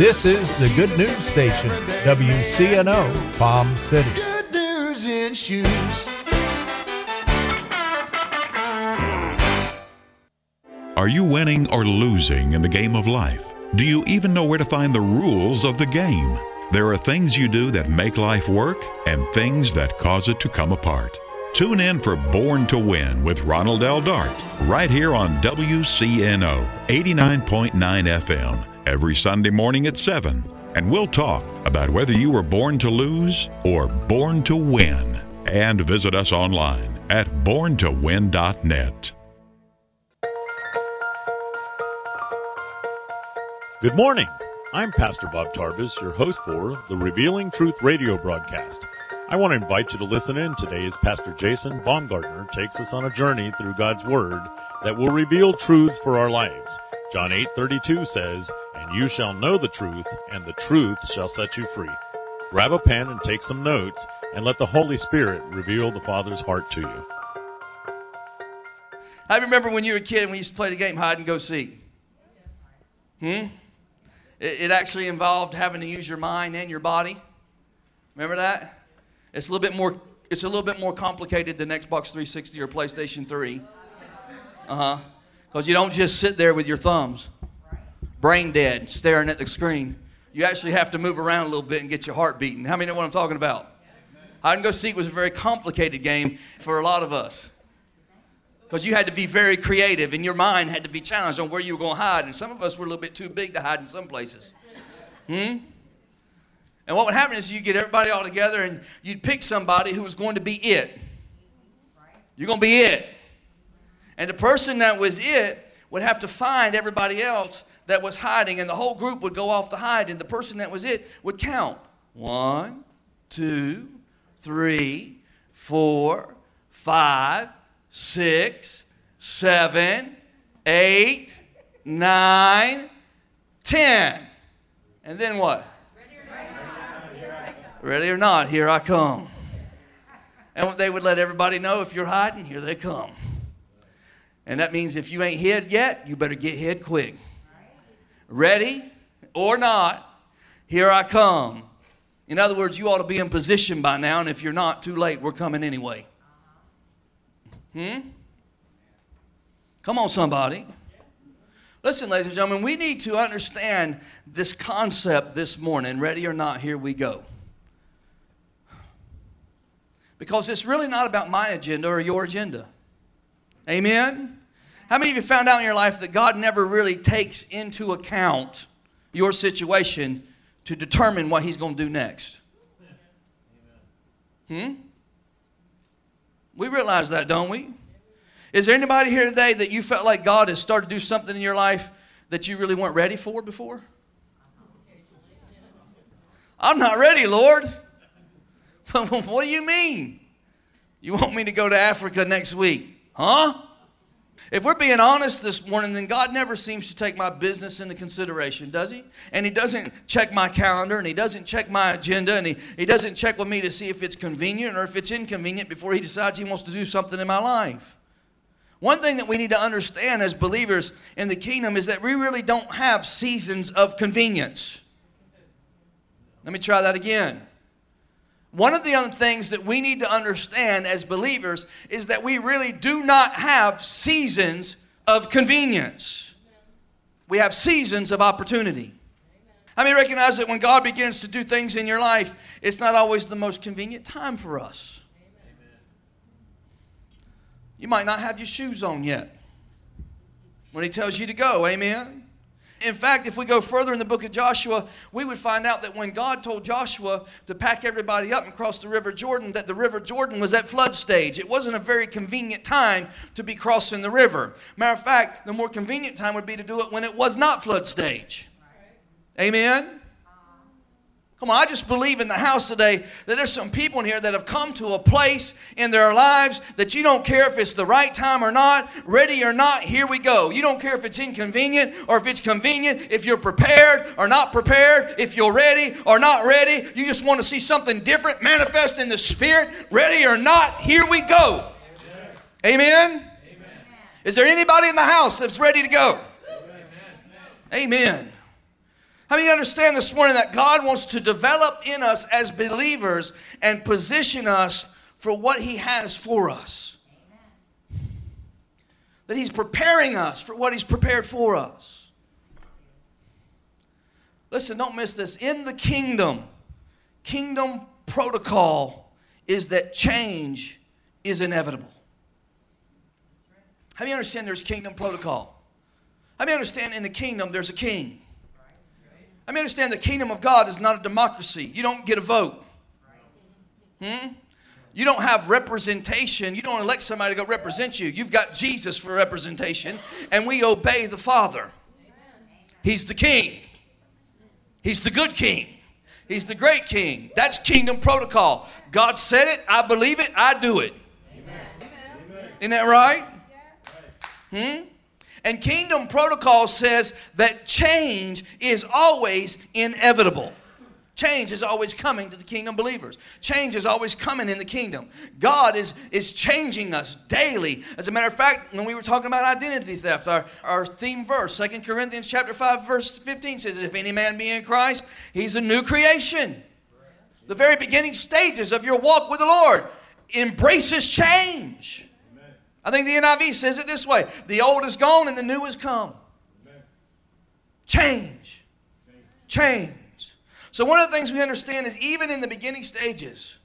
This is the Good News Station, WCNO, Palm City. Good news in shoes. Are you winning or losing in the game of life? Do you even know where to find the rules of the game? There are things you do that make life work and things that cause it to come apart. Tune in for Born to Win with Ronald L. Dart right here on WCNO 89.9 FM every Sunday morning at 7. And we'll talk about whether you were born to lose or born to win. And visit us online at borntowin.net. Good morning. I'm Pastor Bob Tarvis, your host for the Revealing Truth radio broadcast. I want to invite you to listen in today as Pastor Jason Baumgartner takes us on a journey through God's Word that will reveal truths for our lives. John 8:32 says, "And you shall know the truth, and the truth shall set you free." Grab a pen and take some notes, and let the Holy Spirit reveal the Father's heart to you. I remember when you were a kid and we used to play the game hide and go seek. Hmm? It, it actually involved having to use your mind and your body. Remember that? It's a little bit more. It's a little bit more complicated than Xbox 360 or PlayStation 3. Uh huh. Because you don't just sit there with your thumbs, brain dead, staring at the screen. You actually have to move around a little bit and get your heart beating. How many know what I'm talking about? Hide and go seek was a very complicated game for a lot of us because you had to be very creative and your mind had to be challenged on where you were going to hide. And some of us were a little bit too big to hide in some places. Hmm? And what would happen is you get everybody all together and you'd pick somebody who was going to be it. You're going to be it. And the person that was it would have to find everybody else that was hiding, and the whole group would go off to hide, and the person that was it would count one, two, three, four, five, six, seven, eight, nine, ten. And then what? Ready or not, here I come. And they would let everybody know if you're hiding, here they come. And that means if you ain't hid yet, you better get hid quick. Ready or not, here I come. In other words, you ought to be in position by now, and if you're not, too late, we're coming anyway. Hmm? Come on, somebody. Listen, ladies and gentlemen, we need to understand this concept this morning. Ready or not, here we go. Because it's really not about my agenda or your agenda. Amen? How many of you found out in your life that God never really takes into account your situation to determine what He's going to do next? Hmm? We realize that, don't we? Is there anybody here today that you felt like God has started to do something in your life that you really weren't ready for before? I'm not ready, Lord. what do you mean? You want me to go to Africa next week? Huh? If we're being honest this morning, then God never seems to take my business into consideration, does He? And He doesn't check my calendar and He doesn't check my agenda and He, he doesn't check with me to see if it's convenient or if it's inconvenient before He decides He wants to do something in my life. One thing that we need to understand as believers in the kingdom is that we really don't have seasons of convenience. Let me try that again. One of the other things that we need to understand as believers is that we really do not have seasons of convenience. We have seasons of opportunity. How many recognize that when God begins to do things in your life, it's not always the most convenient time for us? You might not have your shoes on yet when He tells you to go. Amen. In fact, if we go further in the book of Joshua, we would find out that when God told Joshua to pack everybody up and cross the River Jordan, that the River Jordan was at flood stage. It wasn't a very convenient time to be crossing the river. Matter of fact, the more convenient time would be to do it when it was not flood stage. Amen? Come on, I just believe in the house today that there's some people in here that have come to a place in their lives that you don't care if it's the right time or not, ready or not, here we go. You don't care if it's inconvenient or if it's convenient, if you're prepared or not prepared, if you're ready or not ready. You just want to see something different manifest in the spirit, ready or not, here we go. Amen? Amen. Is there anybody in the house that's ready to go? Amen. Amen. How many understand this morning that God wants to develop in us as believers and position us for what He has for us? That He's preparing us for what He's prepared for us. Listen, don't miss this. In the kingdom, kingdom protocol is that change is inevitable. How you understand there's kingdom protocol? How you understand in the kingdom there's a king? Do you understand the kingdom of God is not a democracy? You don't get a vote. Hmm? You don't have representation. You don't elect somebody to go represent you. You've got Jesus for representation, and we obey the Father. He's the king. He's the good king. He's the great king. That's kingdom protocol. God said it, I believe it, I do it. Amen. Isn't that right? Hmm? And kingdom protocol says that change is always inevitable. Change is always coming to the kingdom believers. Change is always coming in the kingdom. God is, is changing us daily. As a matter of fact, when we were talking about identity theft, our, our theme verse, 2 Corinthians chapter 5, verse 15 says, If any man be in Christ, he's a new creation. The very beginning stages of your walk with the Lord embraces change. I think the NIV says it this way the old is gone and the new has come. Change. Change. So, one of the things we understand is even in the beginning stages,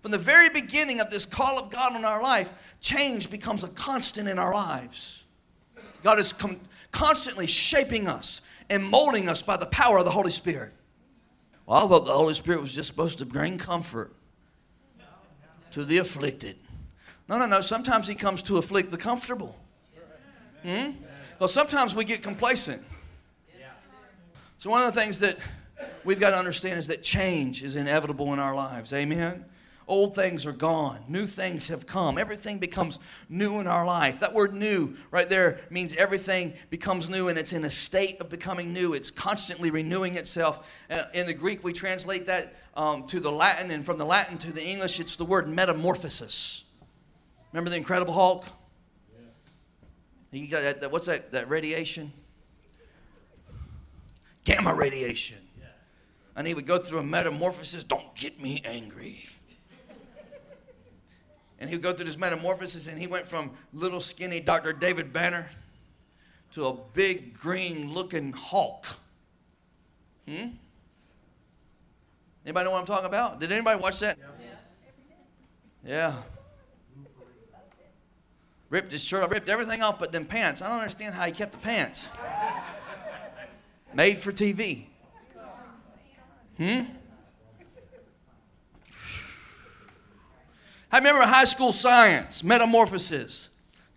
from the very beginning of this call of God on our life, change becomes a constant in our lives. God is com- constantly shaping us and molding us by the power of the Holy Spirit. Well, I thought the Holy Spirit was just supposed to bring comfort to the afflicted. No, no, no. Sometimes He comes to afflict the comfortable. Hmm? Well, sometimes we get complacent. So, one of the things that we've got to understand is that change is inevitable in our lives. Amen? Old things are gone. New things have come. Everything becomes new in our life. That word new right there means everything becomes new and it's in a state of becoming new. It's constantly renewing itself. Uh, in the Greek, we translate that um, to the Latin, and from the Latin to the English, it's the word metamorphosis. Remember the Incredible Hulk? He got that, that, what's that, that radiation? Gamma radiation. And he would go through a metamorphosis. Don't get me angry. and he would go through this metamorphosis, and he went from little skinny Dr. David Banner to a big green looking Hulk. Hmm? Anybody know what I'm talking about? Did anybody watch that? Yeah. Yeah ripped his shirt, ripped everything off but them pants. I don't understand how he kept the pants. Made for TV. Hmm? I remember high school science, metamorphosis.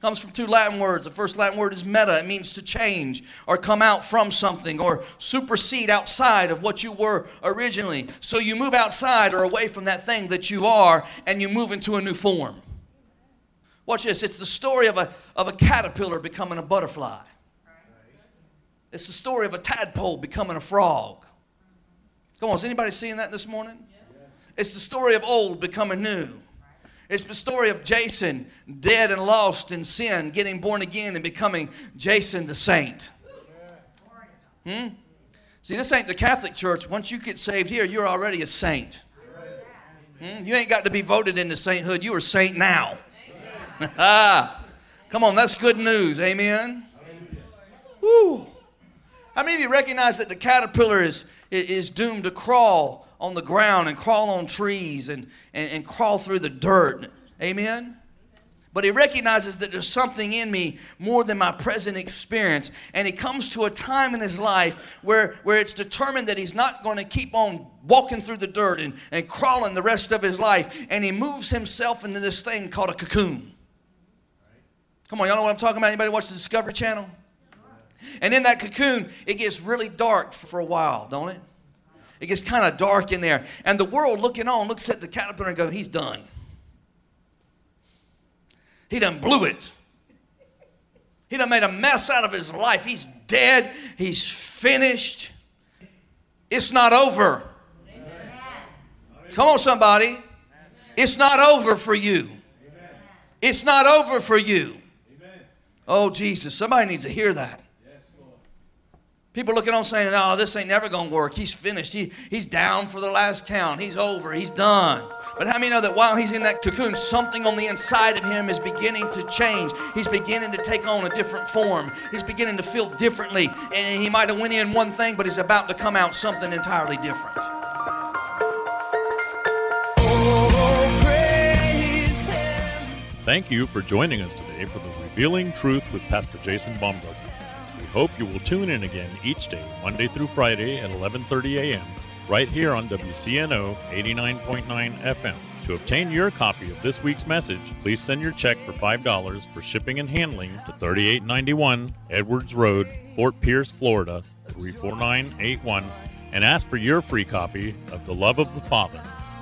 Comes from two Latin words. The first Latin word is meta. It means to change or come out from something or supersede outside of what you were originally. So you move outside or away from that thing that you are and you move into a new form. Watch this. It's the story of a, of a caterpillar becoming a butterfly. It's the story of a tadpole becoming a frog. Come on, is anybody seeing that this morning? It's the story of old becoming new. It's the story of Jason, dead and lost in sin, getting born again and becoming Jason the saint. Hmm? See, this ain't the Catholic Church. Once you get saved here, you're already a saint. Hmm? You ain't got to be voted into sainthood. You are saint now. Come on, that's good news. Amen. Woo. How many of you recognize that the caterpillar is, is doomed to crawl on the ground and crawl on trees and, and, and crawl through the dirt? Amen. But he recognizes that there's something in me more than my present experience. And he comes to a time in his life where, where it's determined that he's not going to keep on walking through the dirt and, and crawling the rest of his life. And he moves himself into this thing called a cocoon. Come on, y'all know what I'm talking about? Anybody watch the Discovery Channel? And in that cocoon, it gets really dark for a while, don't it? It gets kind of dark in there. And the world looking on looks at the caterpillar and goes, he's done. He done blew it. He done made a mess out of his life. He's dead. He's finished. It's not over. Amen. Come on, somebody. It's not over for you. It's not over for you. Oh, Jesus, somebody needs to hear that. People looking on saying, oh, this ain't never going to work. He's finished. He, he's down for the last count. He's over. He's done. But how many know that while he's in that cocoon, something on the inside of him is beginning to change? He's beginning to take on a different form. He's beginning to feel differently. And he might have went in one thing, but he's about to come out something entirely different. Oh, Thank you for joining us today for the Revealing Truth with Pastor Jason Baumgartner. We hope you will tune in again each day, Monday through Friday at 11:30 a.m. right here on WCNO 89.9 FM. To obtain your copy of this week's message, please send your check for $5 for shipping and handling to 3891 Edwards Road, Fort Pierce, Florida 34981 and ask for your free copy of The Love of the Father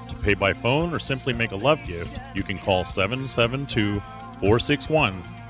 To pay by phone or simply make a love gift, you can call 772 461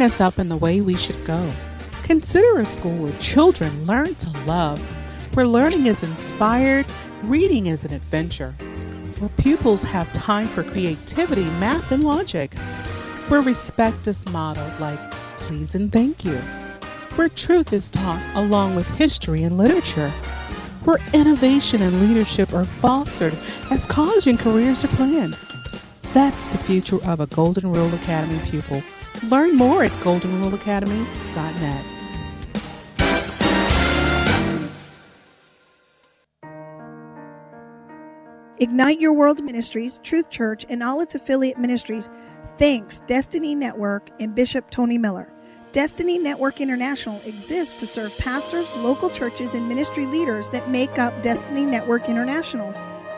Training us up in the way we should go. Consider a school where children learn to love, where learning is inspired, reading is an adventure, where pupils have time for creativity, math, and logic, where respect is modeled like please and thank you, where truth is taught along with history and literature, where innovation and leadership are fostered as college and careers are planned. That's the future of a Golden Rule Academy pupil Learn more at goldenruleacademy.net. Ignite Your World Ministries, Truth Church, and all its affiliate ministries thanks Destiny Network and Bishop Tony Miller. Destiny Network International exists to serve pastors, local churches, and ministry leaders that make up Destiny Network International.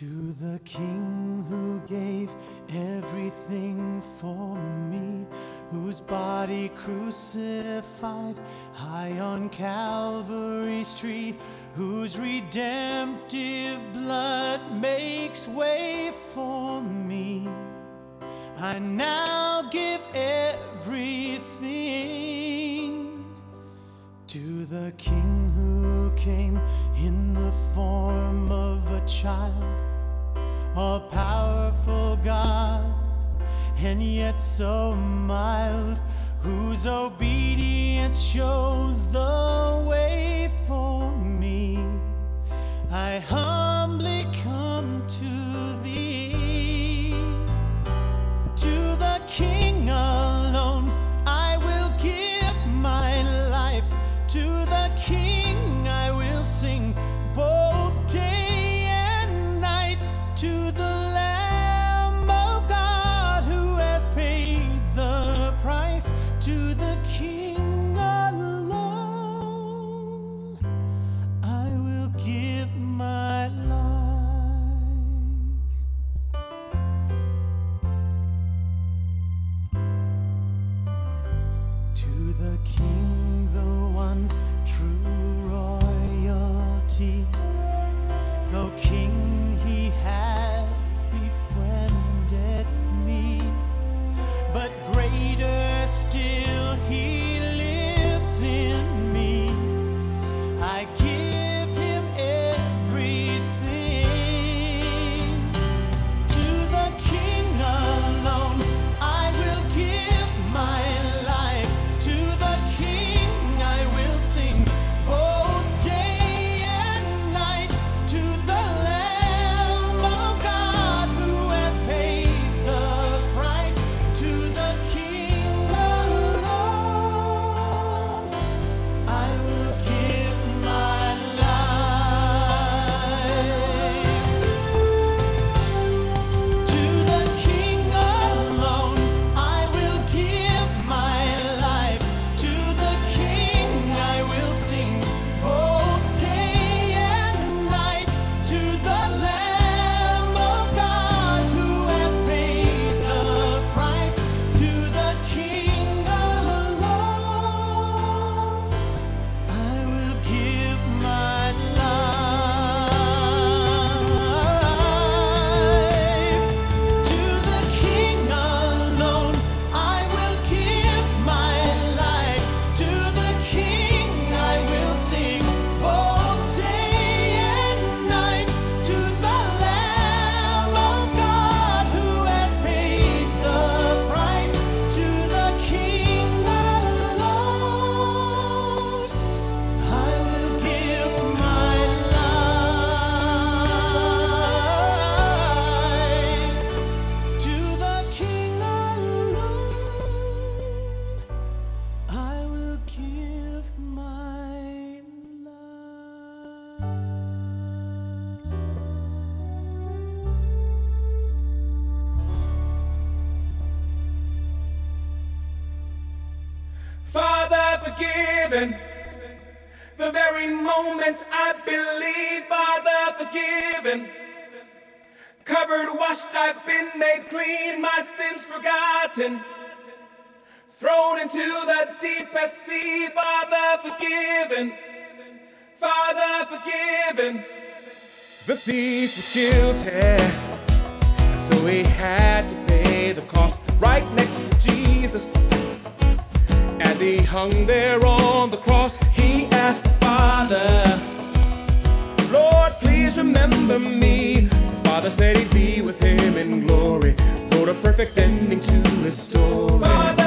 To the King who gave everything for me, whose body crucified high on Calvary's tree, whose redemptive blood makes way for me. I now give everything to the King who came in the form of a child, a powerful God, and yet so mild, whose obedience shows the way for me. King, the one true royalty, King. he hung there on the cross, he asked the Father, Lord, please remember me. The Father said he'd be with him in glory. Wrote a perfect ending to his story. Father